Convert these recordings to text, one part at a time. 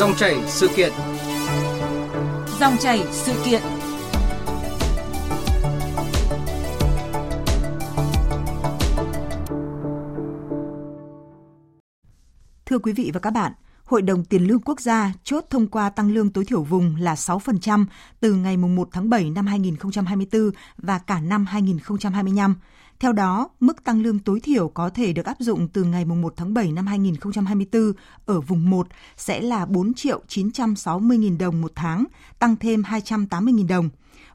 Dòng chảy sự kiện. Dòng chảy sự kiện. Thưa quý vị và các bạn, Hội đồng Tiền lương Quốc gia chốt thông qua tăng lương tối thiểu vùng là 6% từ ngày 1 tháng 7 năm 2024 và cả năm 2025. Theo đó, mức tăng lương tối thiểu có thể được áp dụng từ ngày 1 tháng 7 năm 2024 ở vùng 1 sẽ là 4 triệu 960.000 đồng một tháng, tăng thêm 280.000 đồng.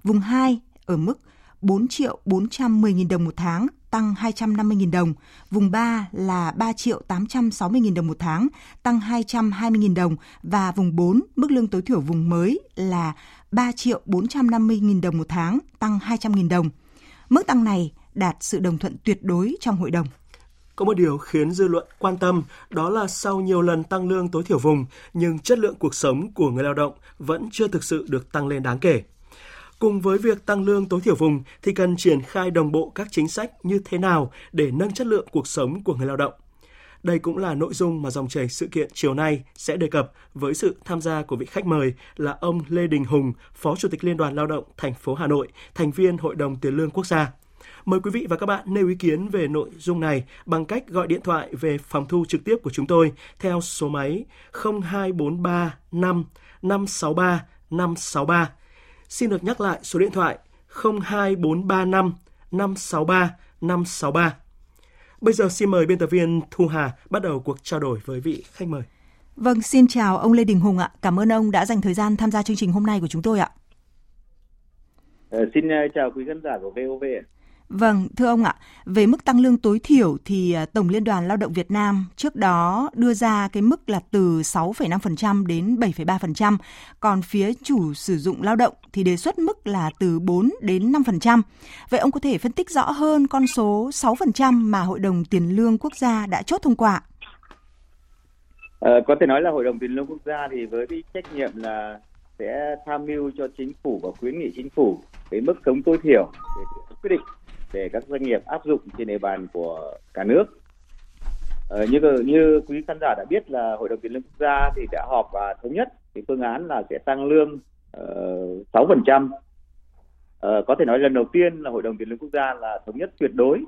Vùng 2 ở mức 4 triệu 410.000 đồng một tháng, tăng 250.000 đồng. Vùng 3 là 3 triệu 860.000 đồng một tháng, tăng 220.000 đồng. Và vùng 4, mức lương tối thiểu vùng mới là 3 triệu 450.000 đồng một tháng, tăng 200.000 đồng. Mức tăng này đạt sự đồng thuận tuyệt đối trong hội đồng. Có một điều khiến dư luận quan tâm đó là sau nhiều lần tăng lương tối thiểu vùng, nhưng chất lượng cuộc sống của người lao động vẫn chưa thực sự được tăng lên đáng kể. Cùng với việc tăng lương tối thiểu vùng thì cần triển khai đồng bộ các chính sách như thế nào để nâng chất lượng cuộc sống của người lao động. Đây cũng là nội dung mà dòng chảy sự kiện chiều nay sẽ đề cập với sự tham gia của vị khách mời là ông Lê Đình Hùng, Phó Chủ tịch Liên đoàn Lao động thành phố Hà Nội, thành viên Hội đồng Tiền lương Quốc gia. Mời quý vị và các bạn nêu ý kiến về nội dung này bằng cách gọi điện thoại về phòng thu trực tiếp của chúng tôi theo số máy 0243 5 563 563. Xin được nhắc lại số điện thoại 02435 563 563. Bây giờ xin mời biên tập viên Thu Hà bắt đầu cuộc trao đổi với vị khách mời. Vâng, xin chào ông Lê Đình Hùng ạ. Cảm ơn ông đã dành thời gian tham gia chương trình hôm nay của chúng tôi ạ. À, xin ờ, chào quý khán giả của VOV ạ. Vâng, thưa ông ạ, về mức tăng lương tối thiểu thì à, Tổng Liên đoàn Lao động Việt Nam trước đó đưa ra cái mức là từ 6,5% đến 7,3%, còn phía chủ sử dụng lao động thì đề xuất mức là từ 4 đến 5%. Vậy ông có thể phân tích rõ hơn con số 6% mà Hội đồng Tiền lương Quốc gia đã chốt thông qua? À, có thể nói là Hội đồng Tiền lương Quốc gia thì với cái trách nhiệm là sẽ tham mưu cho chính phủ và khuyến nghị chính phủ cái mức sống tối thiểu để quyết định để các doanh nghiệp áp dụng trên địa bàn của cả nước. Ờ, như như quý khán giả đã biết là Hội đồng tiền lương quốc gia thì đã họp và thống nhất cái phương án là sẽ tăng lương uh, 6%. Uh, có thể nói lần đầu tiên là Hội đồng tiền lương quốc gia là thống nhất tuyệt đối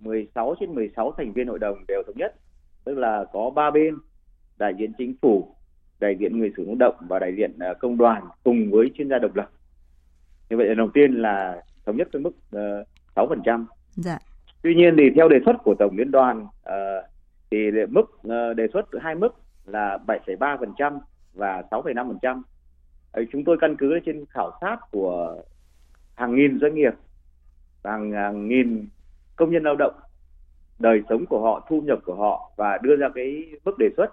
16 trên 16 thành viên hội đồng đều thống nhất, tức là có ba bên đại diện chính phủ, đại diện người sử dụng lao động và đại diện ờ, công đoàn cùng với chuyên gia độc lập. Như vậy lần đầu tiên là thống nhất với mức uh, 6%. Dạ. Tuy nhiên thì theo đề xuất của tổng liên đoàn uh, thì mức uh, đề xuất hai mức là 7,3% và 6,5%. Uh, chúng tôi căn cứ trên khảo sát của hàng nghìn doanh nghiệp, hàng, hàng nghìn công nhân lao động, đời sống của họ, thu nhập của họ và đưa ra cái mức đề xuất.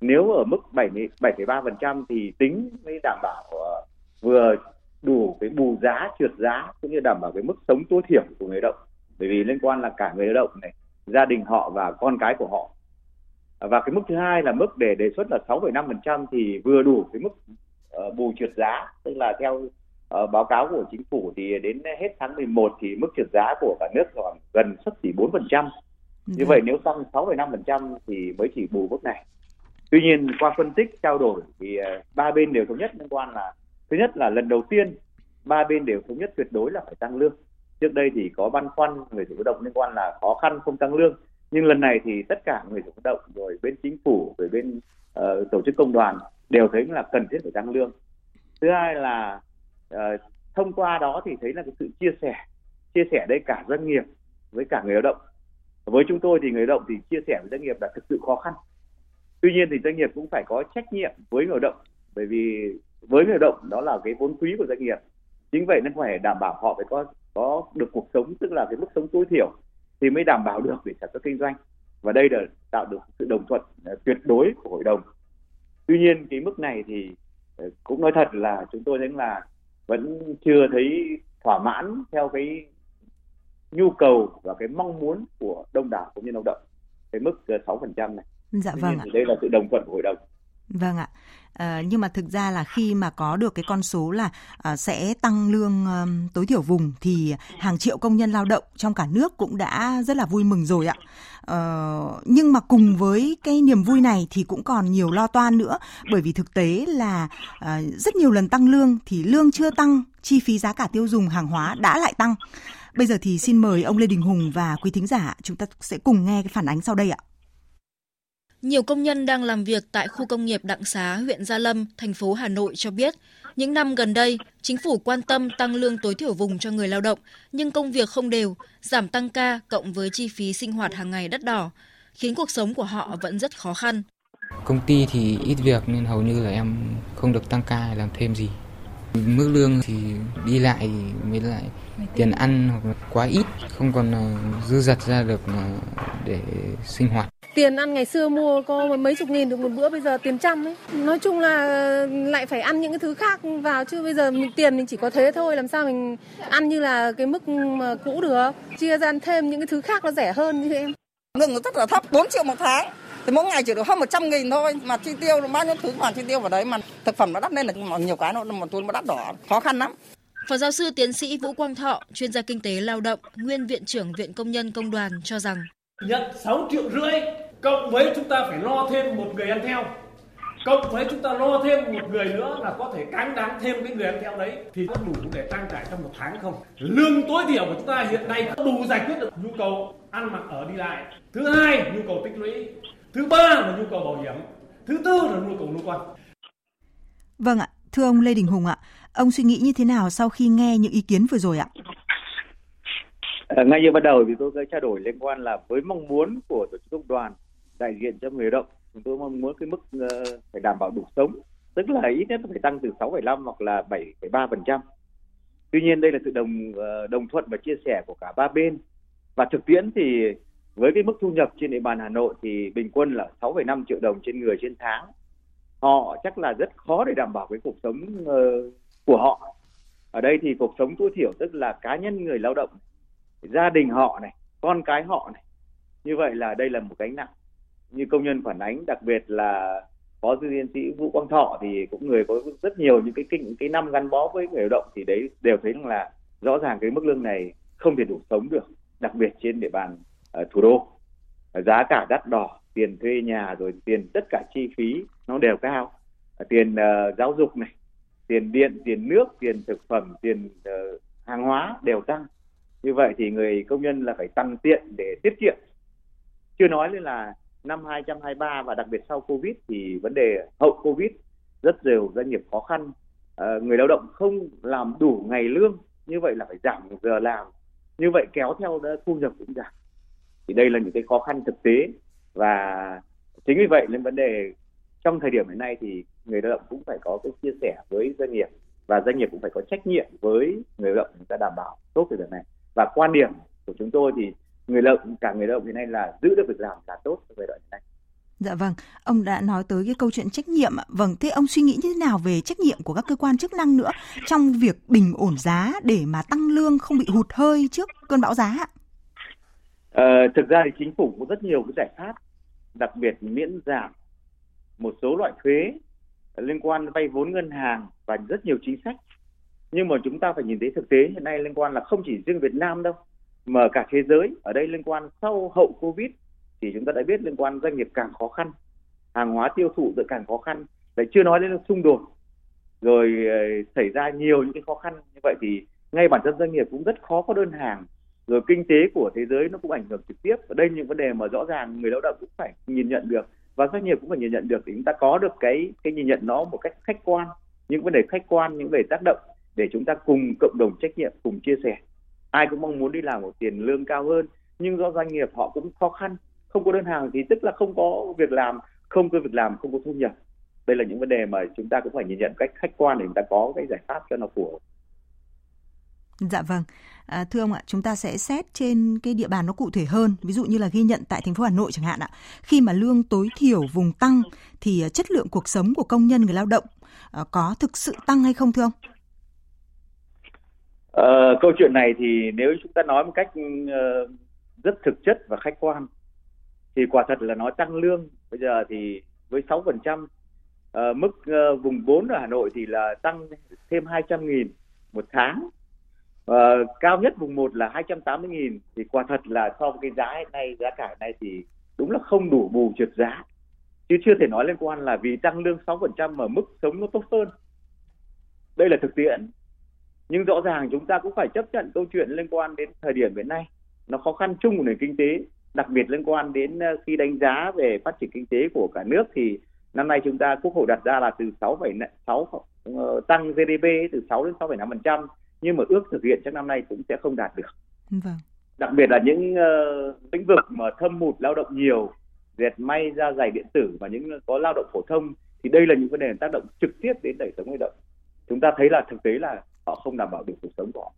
Nếu ở mức 7,3% thì tính mới đảm bảo uh, vừa đủ cái bù giá trượt giá cũng như đảm bảo cái mức sống tối thiểu của người lao động bởi vì liên quan là cả người lao động này gia đình họ và con cái của họ và cái mức thứ hai là mức để đề xuất là 6,5% thì vừa đủ cái mức uh, bù trượt giá tức là theo uh, báo cáo của chính phủ thì đến hết tháng 11 thì mức trượt giá của cả nước khoảng gần sấp xỉ 4%. Như dạ. vậy nếu tăng 6,5% thì mới chỉ bù mức này. Tuy nhiên qua phân tích trao đổi thì uh, ba bên đều thống nhất liên quan là thứ nhất là lần đầu tiên ba bên đều thống nhất tuyệt đối là phải tăng lương. Trước đây thì có băn khoăn người sử dụng lao động liên quan là khó khăn không tăng lương. Nhưng lần này thì tất cả người sử dụng lao động rồi bên chính phủ rồi bên uh, tổ chức công đoàn đều thấy là cần thiết phải tăng lương. Thứ hai là uh, thông qua đó thì thấy là cái sự chia sẻ chia sẻ đây cả doanh nghiệp với cả người lao động. Với chúng tôi thì người lao động thì chia sẻ với doanh nghiệp là thực sự khó khăn. Tuy nhiên thì doanh nghiệp cũng phải có trách nhiệm với người lao động bởi vì với người lao động đó là cái vốn quý của doanh nghiệp. Chính vậy nên phải đảm bảo họ phải có có được cuộc sống tức là cái mức sống tối thiểu thì mới đảm bảo được để sản xuất kinh doanh. Và đây là tạo được sự đồng thuận ờ, tuyệt đối của hội đồng. Tuy nhiên cái mức này thì ờ, cũng nói thật là chúng tôi thấy là vẫn chưa thấy thỏa mãn theo cái nhu cầu và cái mong muốn của đông đảo công nhân lao động. Cái mức 6% ờ, này. Dạ Tuy vâng thì đây là sự đồng thuận của hội đồng. Vâng ạ. À, nhưng mà thực ra là khi mà có được cái con số là à, sẽ tăng lương à, tối thiểu vùng thì hàng triệu công nhân lao động trong cả nước cũng đã rất là vui mừng rồi ạ. À, nhưng mà cùng với cái niềm vui này thì cũng còn nhiều lo toan nữa bởi vì thực tế là à, rất nhiều lần tăng lương thì lương chưa tăng, chi phí giá cả tiêu dùng hàng hóa đã lại tăng. Bây giờ thì xin mời ông Lê Đình Hùng và quý thính giả chúng ta sẽ cùng nghe cái phản ánh sau đây ạ. Nhiều công nhân đang làm việc tại khu công nghiệp Đặng Xá, huyện Gia Lâm, thành phố Hà Nội cho biết, những năm gần đây, chính phủ quan tâm tăng lương tối thiểu vùng cho người lao động, nhưng công việc không đều, giảm tăng ca cộng với chi phí sinh hoạt hàng ngày đắt đỏ, khiến cuộc sống của họ vẫn rất khó khăn. Công ty thì ít việc nên hầu như là em không được tăng ca làm thêm gì. Mức lương thì đi lại mới lại tiền ăn hoặc quá ít, không còn ờ, dư dật ra được ờ, để sinh hoạt. Tiền ăn ngày xưa mua có mấy chục nghìn được một bữa bây giờ tiền trăm ấy. Nói chung là lại phải ăn những cái thứ khác vào chứ bây giờ mình tiền mình chỉ có thế thôi làm sao mình ăn như là cái mức mà cũ được. Chia ra ăn thêm những cái thứ khác nó rẻ hơn như em. Lương nó rất là thấp, 4 triệu một tháng. Thì mỗi ngày chỉ được hơn 100 nghìn thôi mà chi tiêu bao nhiêu thứ mà chi tiêu vào đấy mà thực phẩm nó đắt lên là nhiều cái nó một tuần nó đắt đỏ, khó khăn lắm. Phó giáo sư tiến sĩ Vũ Quang Thọ, chuyên gia kinh tế lao động, nguyên viện trưởng Viện Công nhân Công đoàn cho rằng. Nhận 6 triệu rưỡi cộng với chúng ta phải lo thêm một người ăn theo. Cộng với chúng ta lo thêm một người nữa là có thể cáng đáng thêm cái người ăn theo đấy. Thì có đủ để trang trải trong một tháng không? Lương tối thiểu của chúng ta hiện nay có đủ giải quyết được nhu cầu ăn mặc ở đi lại. Thứ hai nhu cầu tích lũy thứ ba là nhu cầu bảo hiểm. Thứ tư là nhu cầu lưu quan. Vâng ạ thưa ông lê đình hùng ạ ông suy nghĩ như thế nào sau khi nghe những ý kiến vừa rồi ạ? À, ngay như ban đầu thì tôi có trao đổi liên quan là với mong muốn của tổ chức công đoàn đại diện cho người lao động chúng tôi mong muốn cái mức uh, phải đảm bảo đủ sống tức là ít nhất phải tăng từ 6,5 hoặc là 7,3 phần trăm. Tuy nhiên đây là sự đồng uh, đồng thuận và chia sẻ của cả ba bên. Và thực tiễn thì với cái mức thu nhập trên địa bàn Hà Nội thì bình quân là 6,5 triệu đồng trên người trên tháng. Họ chắc là rất khó để đảm bảo cái cuộc sống uh, của họ. Ở đây thì cuộc sống tối thiểu tức là cá nhân người lao động gia đình họ này con cái họ này. Như vậy là đây là một gánh nặng. Như công nhân phản ánh đặc biệt là phó sư tiến sĩ vũ quang thọ thì cũng người có rất nhiều những cái kinh cái năm gắn bó với người lao động thì đấy đều thấy rằng là rõ ràng cái mức lương này không thể đủ sống được đặc biệt trên địa bàn thủ đô. Giá cả đắt đỏ tiền thuê nhà rồi tiền tất cả chi phí nó đều cao. Tiền uh, giáo dục này tiền điện tiền nước tiền thực phẩm tiền uh, hàng hóa đều tăng. Như vậy thì người công nhân là phải tăng tiện để tiết kiệm. Chưa nói lên là năm 2023 và đặc biệt sau Covid thì vấn đề hậu Covid rất nhiều doanh nghiệp khó khăn. Uh, người lao động không làm đủ ngày lương như vậy là phải giảm giờ làm. Như vậy kéo theo đó, thu nhập cũng giảm thì đây là những cái khó khăn thực tế và chính vì vậy nên vấn đề trong thời điểm hiện nay thì người lao động cũng phải có cái chia sẻ với doanh nghiệp và doanh nghiệp cũng phải có trách nhiệm với người lao động chúng ta đảm bảo tốt cái việc này và quan điểm của chúng tôi thì người lao động cả người lao động hiện nay là giữ được việc làm là tốt trong giai đoạn hiện nay. Dạ vâng, ông đã nói tới cái câu chuyện trách nhiệm ạ. Vâng, thế ông suy nghĩ như thế nào về trách nhiệm của các cơ quan chức năng nữa trong việc bình ổn giá để mà tăng lương không bị hụt hơi trước cơn bão giá ạ? Ờ, thực ra thì chính phủ có rất nhiều cái giải pháp, đặc biệt miễn giảm một số loại thuế liên quan vay vốn ngân hàng và rất nhiều chính sách. Nhưng mà chúng ta phải nhìn thấy thực tế hiện nay liên quan là không chỉ riêng Việt Nam đâu mà cả thế giới. Ở đây liên quan sau hậu Covid thì chúng ta đã biết liên quan doanh nghiệp càng khó khăn hàng hóa tiêu thụ lại càng khó khăn. Lại chưa nói đến xung đột rồi ờ, xảy ra nhiều những cái khó khăn như vậy thì ngay bản thân doanh nghiệp cũng rất khó có đơn hàng rồi kinh tế của thế giới nó cũng ảnh hưởng trực tiếp. Ở đây những vấn đề mà rõ ràng người lao động cũng phải nhìn nhận được. Và doanh nghiệp cũng phải nhìn nhận được thì chúng ta có được cái cái nhìn nhận nó một cách khách quan. Những vấn đề khách quan, những vấn đề tác động để chúng ta cùng cộng đồng trách nhiệm, cùng chia sẻ. Ai cũng mong muốn đi làm một tiền lương cao hơn, nhưng do doanh nghiệp họ cũng khó khăn, không có đơn hàng thì tức là không có việc làm, không có việc làm, không có thu nhập. Đây là những vấn đề mà chúng ta cũng phải nhìn nhận cách khách quan để chúng ta có cái giải pháp cho nó phù hợp. Dạ vâng. À, thưa ông ạ, chúng ta sẽ xét trên cái địa bàn nó cụ thể hơn, ví dụ như là ghi nhận tại thành phố Hà Nội chẳng hạn ạ. Khi mà lương tối thiểu vùng tăng thì à, chất lượng cuộc sống của công nhân người lao động à, có thực sự tăng hay không thưa ông? À, câu chuyện này thì nếu chúng ta nói một cách uh, rất thực chất và khách quan thì quả thật là nói tăng lương bây giờ thì với 6% uh, ờ, mức uh, vùng 4 ở Hà Nội thì là tăng thêm 200 nghìn một tháng uh, cao nhất vùng 1 là 280 nghìn. Thì quả thật là so với cái giá hiện nay giá cả này thì đúng là không đủ bù trượt giá. Chứ chưa thể nói liên quan là vì tăng lương 6% mà mức sống nó tốt hơn. Đây là thực tiễn. Nhưng rõ ràng chúng ta cũng phải chấp nhận câu chuyện liên quan đến thời điểm hiện nay. Nó khó khăn chung của nền kinh tế đặc biệt liên quan đến ờ, khi đánh giá về phát triển kinh tế của cả nước thì năm nay chúng ta quốc hội đặt ra là từ 6,6 uh, ờ, tăng GDP từ 6 đến 6,5% nhưng mà ước thực hiện trong năm nay cũng sẽ không đạt được. Vâng. Đặc biệt là những uh, lĩnh vực mà thâm hụt lao động nhiều, dệt may, da giày điện tử và những có lao động phổ thông thì đây là những vấn đề tác động trực tiếp đến đời sống lao động. Chúng ta thấy là thực tế là họ không đảm bảo được cuộc sống của họ.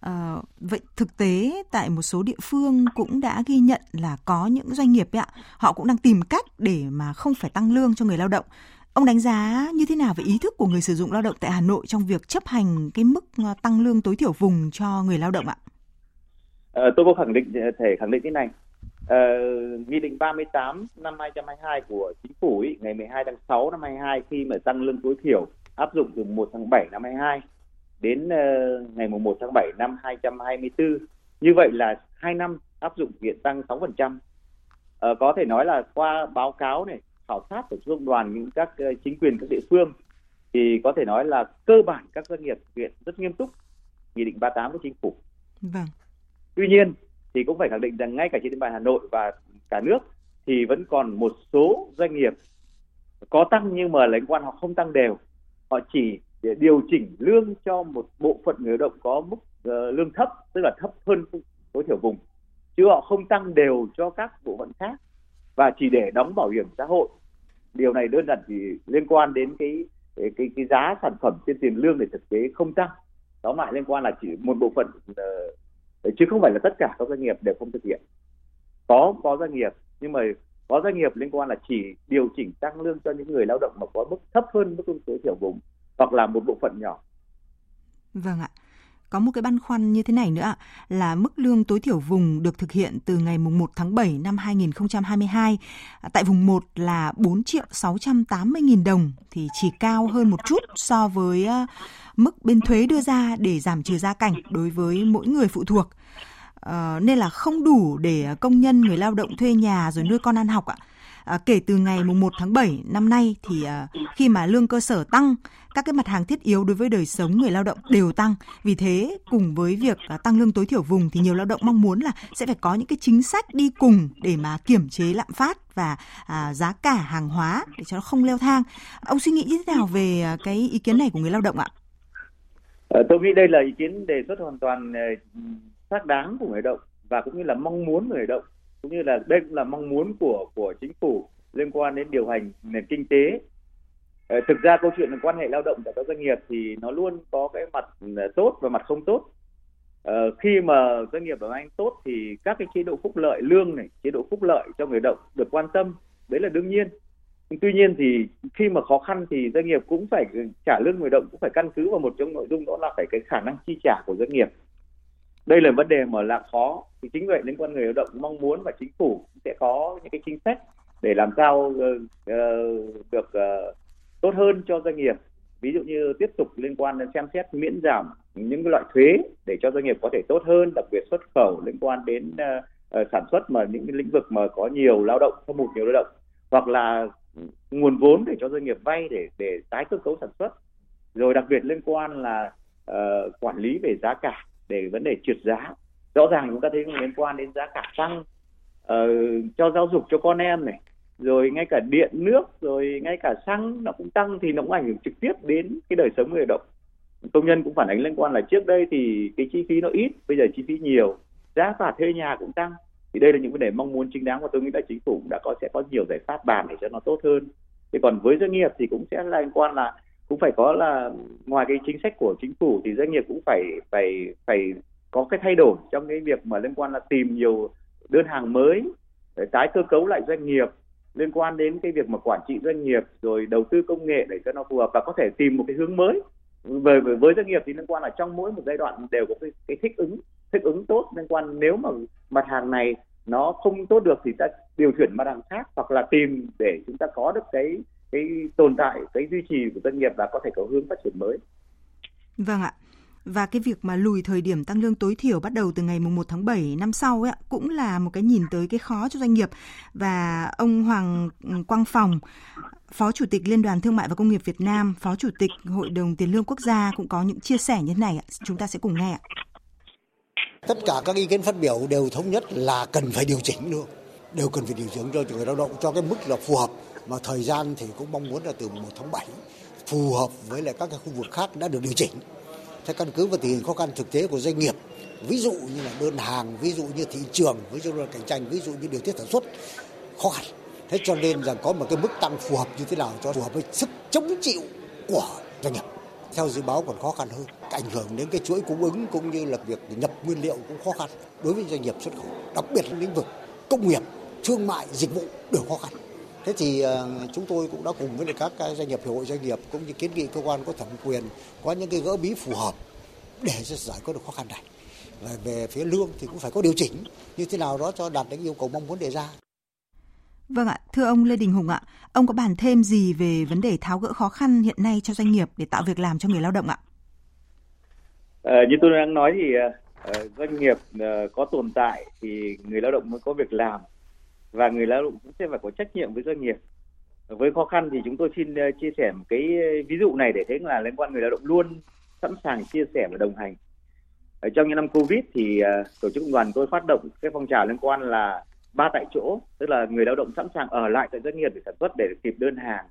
À, vậy thực tế tại một số địa phương cũng đã ghi nhận là có những doanh nghiệp ấy ạ, họ cũng đang tìm cách để mà không phải tăng lương cho người lao động. Ông đánh giá như thế nào về ý thức của người sử dụng lao động tại Hà Nội trong việc chấp hành cái mức ờ, tăng lương tối thiểu vùng cho người lao động ạ? À, tôi có khẳng định ờ, thể khẳng định thế này. À, Nghị định 38 năm 2022 của chính phủ ý, ngày 12 tháng 6 năm 22 khi mà tăng lương tối thiểu áp dụng từ 1 tháng 7 năm 22 đến uh, ngày 1 tháng 7 năm 2024. Như vậy là 2 năm áp dụng hiện tăng 6%. Uh, có thể nói là qua báo cáo này, khảo sát của trung đoàn những các uh, chính quyền các địa phương thì có thể nói là cơ bản các doanh nghiệp thực hiện rất nghiêm túc nghị định 38 của chính phủ. Vâng. Tuy nhiên thì cũng phải khẳng định rằng ngay cả trên địa bàn Hà Nội và cả nước thì vẫn còn một số doanh nghiệp có tăng nhưng mà lãnh quan họ không tăng đều họ chỉ để điều chỉnh lương cho một bộ phận người lao động có mức uh, lương thấp tức là thấp hơn tối thiểu vùng chứ họ không tăng đều cho các bộ phận khác và chỉ để đóng bảo hiểm xã hội điều này đơn giản chỉ liên quan đến cái cái cái, cái giá sản phẩm trên tiền lương để thực tế không tăng đó lại liên quan là chỉ một bộ phận uh, chứ không phải là tất cả các doanh nghiệp đều không thực hiện có có doanh nghiệp nhưng mà có doanh nghiệp liên quan là chỉ điều chỉnh tăng lương cho những người lao động mà có mức thấp hơn mức lương tối thiểu vùng hoặc là một bộ phận nhỏ. Vâng ạ. Có một cái băn khoăn như thế này nữa là mức lương tối thiểu vùng được thực hiện từ ngày 1 tháng 7 năm 2022. À, tại vùng 1 là 4 triệu 680 nghìn đồng thì chỉ cao hơn một chút so với à, mức bên thuế đưa ra để giảm trừ gia cảnh đối với mỗi người phụ thuộc. À, nên là không đủ để công nhân người lao động thuê nhà rồi nuôi con ăn học ạ. À, kể từ ngày 1 tháng 7 năm nay thì à, khi mà lương cơ sở tăng, các cái mặt hàng thiết yếu đối với đời sống người lao động đều tăng. Vì thế cùng với việc à, tăng lương tối thiểu vùng thì nhiều lao động mong muốn là sẽ phải có những cái chính sách đi cùng để mà kiểm chế lạm phát và à, giá cả hàng hóa để cho nó không leo thang. Ông suy nghĩ như thế nào về à, cái ý kiến này của người lao động ạ? À, tôi nghĩ đây là ý kiến đề xuất hoàn toàn ờ, xác đáng của người lao động và cũng như là mong muốn người lao động cũng như là đây cũng là mong muốn của của chính phủ liên quan đến điều hành nền kinh tế Ờ, thực ra câu chuyện quan hệ lao động tại các doanh nghiệp thì nó luôn có cái mặt ờ, tốt và mặt không tốt. Ờ, khi mà doanh nghiệp ở anh tốt thì các cái chế độ phúc lợi lương này chế độ phúc lợi cho người động được quan tâm đấy là đương nhiên. Tuy nhiên thì khi mà khó khăn thì doanh nghiệp cũng phải trả lương người động cũng phải căn cứ vào một trong nội dung đó là phải cái khả năng chi trả của doanh nghiệp. Đây là vấn đề mà là khó. Thì chính vậy liên quan người lao động mong muốn và chính phủ sẽ có những cái chính sách để làm sao uh, uh, được uh, tốt hơn cho doanh nghiệp. Ví dụ như tiếp tục liên quan đến xem xét miễn giảm những cái loại thuế để cho doanh nghiệp có thể tốt hơn đặc biệt xuất khẩu liên quan đến uh, sản xuất mà những cái lĩnh vực mà có nhiều lao động thâm hụt nhiều lao động hoặc là nguồn vốn để cho doanh nghiệp vay để để tái cơ cấu sản xuất. Rồi đặc biệt liên quan là uh, quản lý về giá cả để vấn đề trượt giá. Rõ ràng chúng ta thấy liên quan đến giá cả tăng uh, cho giáo dục cho con em này rồi ngay cả điện, nước, rồi ngay cả xăng nó cũng tăng thì nó cũng ảnh hưởng trực tiếp đến cái đời sống người lao động công nhân cũng phản ánh liên quan là trước đây thì cái chi phí nó ít, bây giờ chi phí nhiều, giá cả thuê nhà cũng tăng. Thì đây là những vấn đề mong muốn chính đáng và tôi nghĩ là chính phủ cũng đã có, sẽ có nhiều giải pháp bàn để cho nó tốt hơn. Thì còn với doanh nghiệp thì cũng sẽ liên quan là, cũng phải có là ngoài cái chính sách của chính phủ thì doanh nghiệp cũng phải phải phải có cái thay đổi trong cái việc mà liên quan là tìm nhiều đơn hàng mới, để tái cơ cấu lại doanh nghiệp liên quan đến cái việc mà quản trị doanh nghiệp rồi đầu tư công nghệ để cho nó phù hợp và có thể tìm một cái hướng mới về với, với doanh nghiệp thì liên quan là trong mỗi một giai đoạn đều có cái, cái thích ứng thích ứng tốt liên quan nếu mà mặt hàng này nó không tốt được thì ta điều chuyển mặt hàng khác hoặc là tìm để chúng ta có được cái cái tồn tại cái duy trì của doanh nghiệp và có thể có hướng phát triển mới. Vâng ạ. Và cái việc mà lùi thời điểm tăng lương tối thiểu bắt đầu từ ngày 1 tháng 7 năm sau ấy, cũng là một cái nhìn tới cái khó cho doanh nghiệp. Và ông Hoàng ừ, Quang Phòng, Phó Chủ tịch Liên đoàn Thương mại và Công nghiệp Việt Nam, Phó Chủ tịch Hội đồng Tiền lương Quốc gia cũng có những chia sẻ như thế này. Chúng ta sẽ cùng nghe ạ. Tất cả các ý kiến phát biểu đều thống nhất là cần phải điều chỉnh luôn. Đều cần phải điều chỉnh cho người lao động cho cái mức là phù hợp. Mà thời gian thì cũng mong muốn là từ 1 tháng 7 phù hợp với lại các cái khu vực khác đã được điều chỉnh sẽ căn cứ vào tình hình khó khăn thực tế của doanh nghiệp, ví dụ như là đơn hàng, ví dụ như thị trường, ví dụ là cạnh tranh, ví dụ như điều tiết sản xuất, khó khăn. Thế cho nên rằng có một cái mức tăng phù hợp như thế nào cho phù hợp với sức chống chịu của doanh nghiệp. Theo dự báo còn khó khăn hơn, ảnh hưởng đến cái chuỗi cung ứng cũng như là việc nhập nguyên liệu cũng khó khăn đối với doanh nghiệp xuất khẩu, đặc biệt là lĩnh vực công nghiệp, thương mại, dịch vụ đều khó khăn. Thế thì uh, chúng tôi cũng đã cùng với các doanh nghiệp hiệp hội doanh nghiệp cũng như kiến nghị cơ quan có thẩm quyền có những cái gỡ bí phù hợp để giải quyết được khó khăn này. Và về phía lương thì cũng phải có điều chỉnh như thế nào đó cho đạt đến yêu cầu mong muốn đề ra. Vâng ạ, thưa ông Lê Đình Hùng ạ, ông có bàn thêm gì về vấn đề tháo gỡ khó khăn hiện nay cho doanh nghiệp để tạo việc làm cho người lao động ạ? À, như tôi đang nói thì uh, doanh nghiệp có tồn tại thì người lao động mới có việc làm và người lao động cũng sẽ phải có trách nhiệm với doanh nghiệp. Với khó khăn thì chúng tôi xin ờ, chia sẻ một cái ờ, ví dụ này để thấy là liên quan người lao động luôn sẵn sàng chia sẻ và đồng hành. Ở trong những năm covid thì ờ, tổ chức công đoàn tôi phát động cái phong trào liên quan là ba tại chỗ, tức là người lao động sẵn sàng ở lại tại doanh nghiệp để sản xuất, để kịp đơn hàng.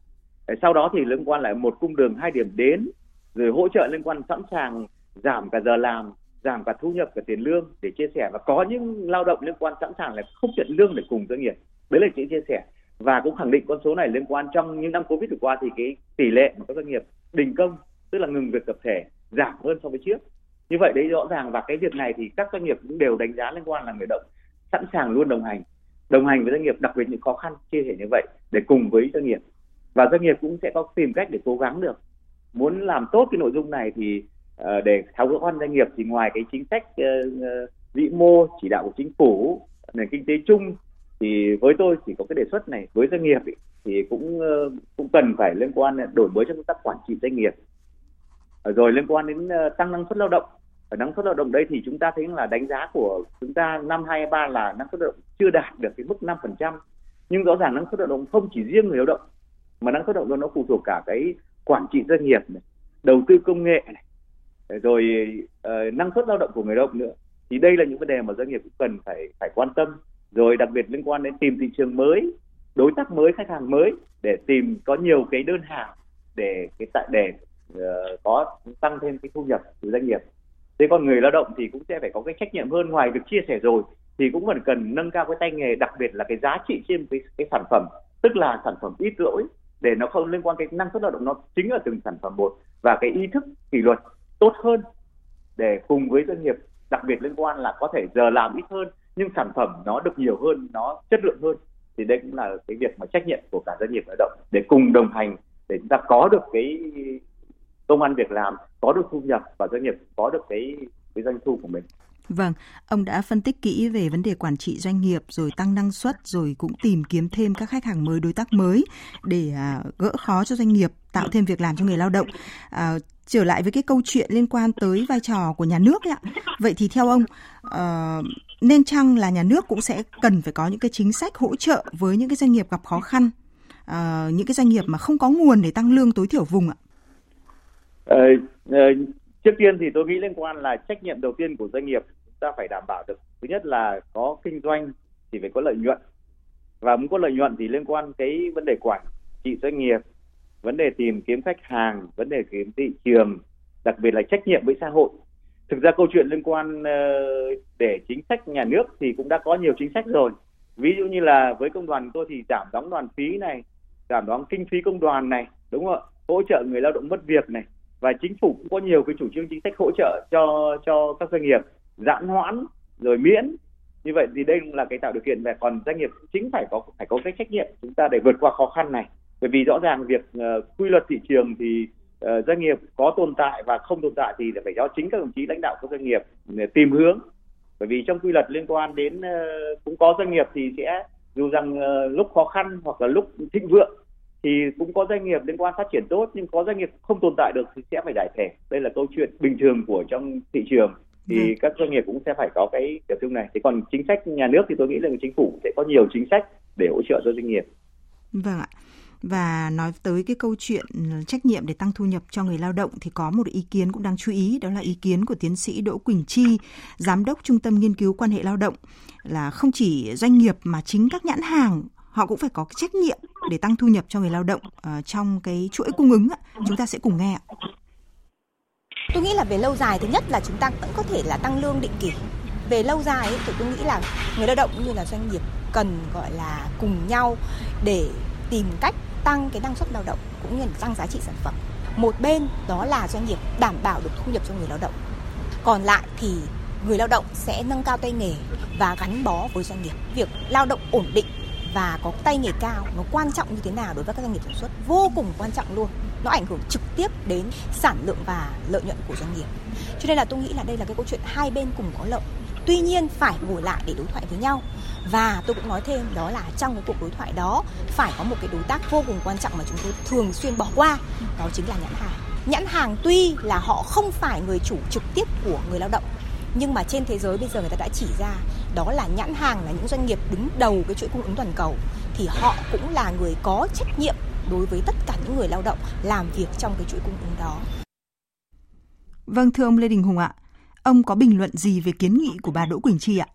Sau đó thì liên quan lại một cung đường hai điểm đến, rồi hỗ trợ liên quan sẵn sàng giảm cả giờ làm giảm cả thu nhập, cả tiền lương để chia sẻ. Và có những lao động liên quan sẵn sàng là không nhận lương để cùng doanh nghiệp. Đấy là chị chia sẻ. Và cũng khẳng định con số này liên quan trong những năm covid vừa qua thì cái tỷ lệ mà các doanh nghiệp đình công, tức là ngừng việc tập thể, giảm hơn so với trước. Như vậy đấy rõ ràng. Và cái việc này thì các doanh nghiệp cũng đều đánh giá liên quan là người động sẵn sàng luôn đồng hành. Đồng hành với doanh nghiệp, đặc biệt những khó khăn chia sẻ như vậy để cùng với doanh nghiệp. Và doanh nghiệp cũng sẽ có tìm cách để cố gắng được. Muốn làm tốt cái nội dung này thì Ờ, để tháo gỡ khó khăn doanh nghiệp thì ngoài cái chính sách ờ, ờ, vĩ mô chỉ đạo của chính phủ nền kinh tế chung thì với tôi chỉ có cái đề xuất này với doanh nghiệp ý, thì cũng cũng cần phải liên quan đổi mới trong công tác quản trị doanh nghiệp rồi liên quan đến tăng năng suất lao động ở năng suất lao động đây thì chúng ta thấy là đánh giá của chúng ta năm 23 là năng suất lao động chưa đạt được cái mức 5%. Nhưng rõ ràng năng suất lao động không chỉ riêng người lao động mà năng suất lao động nó phụ thuộc cả cái quản trị doanh nghiệp này, đầu tư công nghệ này, rồi uh, năng suất lao động của người lao động nữa. Thì đây là những vấn đề mà doanh nghiệp cũng cần phải phải quan tâm. Rồi đặc biệt liên quan đến tìm thị trường mới đối tác mới khách hàng mới để tìm có nhiều cái đơn hàng để cái tại để uh, có tăng thêm cái thu nhập từ doanh nghiệp. Thế còn người lao động thì cũng sẽ phải có cái trách nhiệm hơn. Ngoài việc chia sẻ rồi thì cũng vẫn cần nâng cao cái tay nghề đặc biệt là cái giá trị trên cái, cái sản phẩm. Tức là sản phẩm ít lỗi để nó không liên quan cái năng suất lao động nó chính là từng sản phẩm một và cái ý thức kỷ luật tốt hơn để cùng với doanh nghiệp đặc biệt liên quan là có thể giờ làm ít hơn, nhưng sản phẩm nó được nhiều hơn, nó chất lượng hơn, thì đây cũng là cái việc mà trách nhiệm của cả doanh nghiệp lao động để cùng đồng hành để chúng ta có được cái công an việc làm, có được thu nhập và doanh nghiệp có được cái cái doanh thu của mình. Vâng, ông đã phân tích kỹ về vấn đề quản trị doanh nghiệp rồi tăng năng suất rồi cũng tìm kiếm thêm các khách hàng mới, đối tác mới để à, gỡ khó cho doanh nghiệp, tạo thêm việc làm cho người lao động. À, trở lại với cái câu chuyện liên quan tới vai trò của nhà nước ấy ạ. Vậy thì theo ông uh, nên chăng là nhà nước cũng sẽ cần phải có những cái chính sách hỗ trợ với những cái doanh nghiệp gặp khó khăn, uh, những cái doanh nghiệp mà không có nguồn để tăng lương tối thiểu vùng ạ? Ờ, ờ trước tiên thì tôi nghĩ liên quan là trách nhiệm đầu tiên của doanh nghiệp ta phải đảm bảo được. Thứ nhất là có kinh doanh thì phải có lợi nhuận. Và muốn có lợi nhuận thì liên quan cái vấn đề quản trị doanh nghiệp, vấn đề tìm kiếm khách hàng, vấn đề kiếm thị trường, đặc biệt là trách nhiệm với xã hội. Thực ra câu chuyện liên quan ờ, để chính sách nhà nước thì cũng đã có nhiều chính sách rồi. Ví dụ như là với công đoàn tôi thì giảm đóng đoàn phí này, giảm đóng kinh phí công đoàn này, đúng không ạ? Hỗ trợ người lao động mất việc này. Và chính phủ cũng có nhiều cái chủ trương chính sách hỗ trợ cho cho các doanh nghiệp giãn hoãn rồi miễn. Như vậy thì đây cũng là cái tạo điều kiện và còn doanh nghiệp chính phải có phải có cái trách nhiệm chúng ta để vượt qua khó khăn này. Bởi vì rõ ràng việc uh, quy luật thị trường thì uh, doanh nghiệp có tồn tại và không tồn tại thì phải do chính các đồng chí lãnh đạo các doanh nghiệp để tìm hướng. Bởi vì trong quy luật liên quan đến cũng có doanh nghiệp thì sẽ dù rằng lúc khó khăn hoặc là lúc thịnh vượng thì cũng có doanh nghiệp liên quan phát triển tốt nhưng có doanh nghiệp không tồn tại được thì sẽ phải giải thể. Đây là câu chuyện bình thường của trong thị trường thì ừ. các doanh nghiệp cũng sẽ phải có cái tiểu thương này thì còn chính sách nhà nước thì tôi nghĩ là chính phủ sẽ có nhiều chính sách để hỗ trợ cho doanh nghiệp vâng ạ và nói tới cái câu chuyện trách nhiệm để tăng thu nhập cho người lao động thì có một ý kiến cũng đáng chú ý đó là ý kiến của tiến sĩ Đỗ Quỳnh Chi, giám đốc Trung tâm nghiên cứu quan hệ lao động là không chỉ doanh nghiệp mà chính các nhãn hàng họ cũng phải có trách nhiệm để tăng thu nhập cho người lao động uh, trong cái chuỗi cung ứng. Chúng ta sẽ cùng nghe ạ. Tôi nghĩ là về lâu dài thứ nhất là chúng ta vẫn có thể là tăng lương định kỳ. Về lâu dài ấy, thì tôi nghĩ là người lao động cũng như là doanh nghiệp cần gọi là cùng nhau để tìm cách tăng cái năng suất lao động cũng như là tăng giá trị sản phẩm. Một bên đó là doanh nghiệp đảm bảo được thu nhập cho người lao động. Còn lại thì người lao động sẽ nâng cao tay nghề và gắn bó với doanh nghiệp. Việc lao động ổn định và có tay nghề cao nó quan trọng như thế nào đối với các doanh nghiệp sản xuất vô cùng quan trọng luôn nó ảnh hưởng trực tiếp đến sản lượng và lợi nhuận của doanh nghiệp. Cho nên là tôi nghĩ là đây là cái câu chuyện hai bên cùng có lợi. Tuy nhiên phải ngồi lại để đối thoại với nhau. Và tôi cũng nói thêm, đó là trong cái cuộc đối thoại đó phải có một cái đối tác vô cùng quan trọng mà chúng tôi thường xuyên bỏ qua, đó chính là nhãn hàng. Nhãn hàng tuy là họ không phải người chủ trực tiếp của người lao động, nhưng mà trên thế giới bây giờ người ta đã chỉ ra đó là nhãn hàng là những doanh nghiệp đứng đầu cái chuỗi cung ứng toàn cầu, thì họ cũng là người có trách nhiệm đối với tất cả những người lao động làm việc trong cái chuỗi cung ứng đó. Vâng thưa ông Lê Đình Hùng ạ, ông có bình luận gì về kiến nghị của bà Đỗ Quỳnh Chi ạ?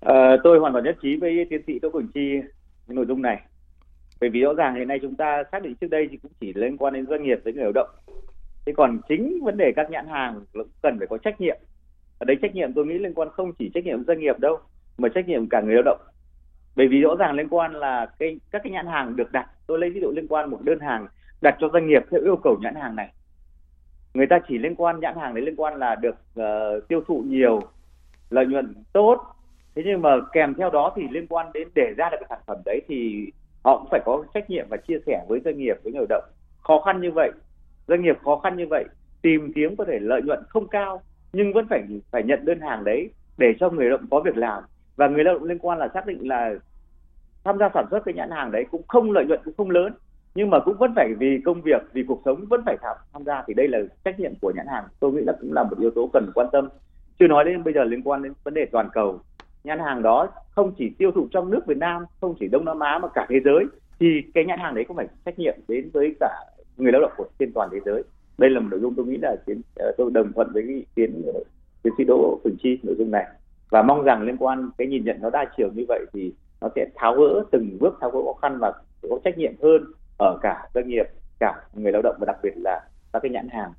À, tôi hoàn toàn nhất trí với tiến sĩ Đỗ Quỳnh Chi nội dung này. Bởi vì rõ ràng hiện nay chúng ta xác định trước đây thì cũng chỉ liên quan đến doanh nghiệp với người lao động. Thế còn chính vấn đề các nhãn hàng cũng cần phải có trách nhiệm ở đấy trách nhiệm tôi nghĩ liên quan không chỉ trách nhiệm doanh nghiệp đâu mà trách nhiệm cả người lao động bởi vì rõ ràng liên quan là cái các cái nhãn hàng được đặt tôi lấy ví dụ liên quan một đơn hàng đặt cho doanh nghiệp theo yêu cầu nhãn hàng này. Người ta chỉ liên quan nhãn hàng đấy liên quan là được uh, tiêu thụ nhiều lợi nhuận tốt. Thế nhưng mà kèm theo đó thì liên quan đến để ra được cái sản phẩm đấy thì họ cũng phải có trách nhiệm và chia sẻ với doanh nghiệp với người lao động. Khó khăn như vậy doanh nghiệp khó khăn như vậy tìm kiếm có thể lợi nhuận không cao nhưng vẫn phải phải nhận đơn hàng đấy để cho người lao động có việc làm. Và người lao động liên quan là xác định là tham gia sản xuất cái nhãn hàng đấy cũng không lợi nhuận cũng không lớn nhưng mà cũng vẫn phải vì công việc vì cuộc sống vẫn phải tham, tham gia thì đây là trách nhiệm của nhãn hàng. Tôi nghĩ là cũng là một yếu tố cần quan tâm. Chưa nói đến bây giờ liên quan đến vấn đề toàn cầu. Nhãn hàng đó không chỉ tiêu thụ trong nước Việt Nam không chỉ Đông Nam Á mà cả thế giới thì cái nhãn hàng đấy cũng phải trách nhiệm đến với cả người lao động của trên toàn thế giới. Đây là một nội dung tôi nghĩ là tiến, ờ, tôi đồng thuận với ý kiến tiến sĩ Đỗ Quỳnh Chi nội dung này. Và mong rằng liên quan cái nhìn nhận nó đa chiều như vậy thì nó sẽ tháo gỡ từng bước tháo gỡ khó khăn và có trách nhiệm hơn ở cả doanh nghiệp cả người lao động và đặc biệt là các cái nhãn hàng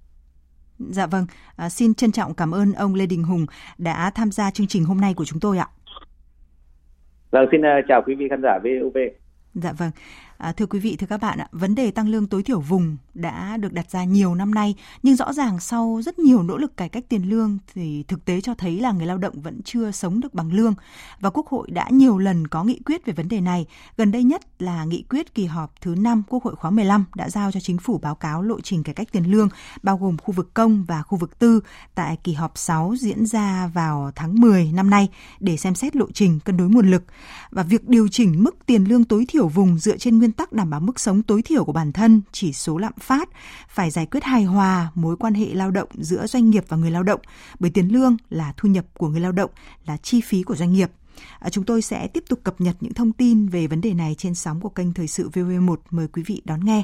Dạ vâng, à, xin trân trọng cảm ơn ông Lê Đình Hùng đã tham gia chương trình hôm nay của chúng tôi ạ. Vâng, xin uh, chào quý vị khán giả VOV. Dạ vâng. À, thưa quý vị, thưa các bạn ạ, vấn đề tăng lương tối thiểu vùng đã được đặt ra nhiều năm nay, nhưng rõ ràng sau rất nhiều nỗ lực cải cách tiền lương thì thực tế cho thấy là người lao động vẫn chưa sống được bằng lương và Quốc hội đã nhiều lần có nghị quyết về vấn đề này. Gần đây nhất là nghị quyết kỳ họp thứ 5 Quốc hội khóa 15 đã giao cho chính phủ báo cáo lộ trình cải cách tiền lương bao gồm khu vực công và khu vực tư tại kỳ họp 6 diễn ra vào tháng 10 năm nay để xem xét lộ trình cân đối nguồn lực và việc điều chỉnh mức tiền lương tối thiểu vùng dựa trên nguyên nguyên tắc đảm bảo mức sống tối thiểu của bản thân, chỉ số lạm phát, phải giải quyết hài hòa mối quan hệ lao động giữa doanh nghiệp và người lao động, bởi tiền lương là thu nhập của người lao động, là chi phí của doanh nghiệp. À, chúng tôi sẽ tiếp tục cập nhật những thông tin về vấn đề này trên sóng của kênh Thời sự VV1. Mời quý vị đón nghe.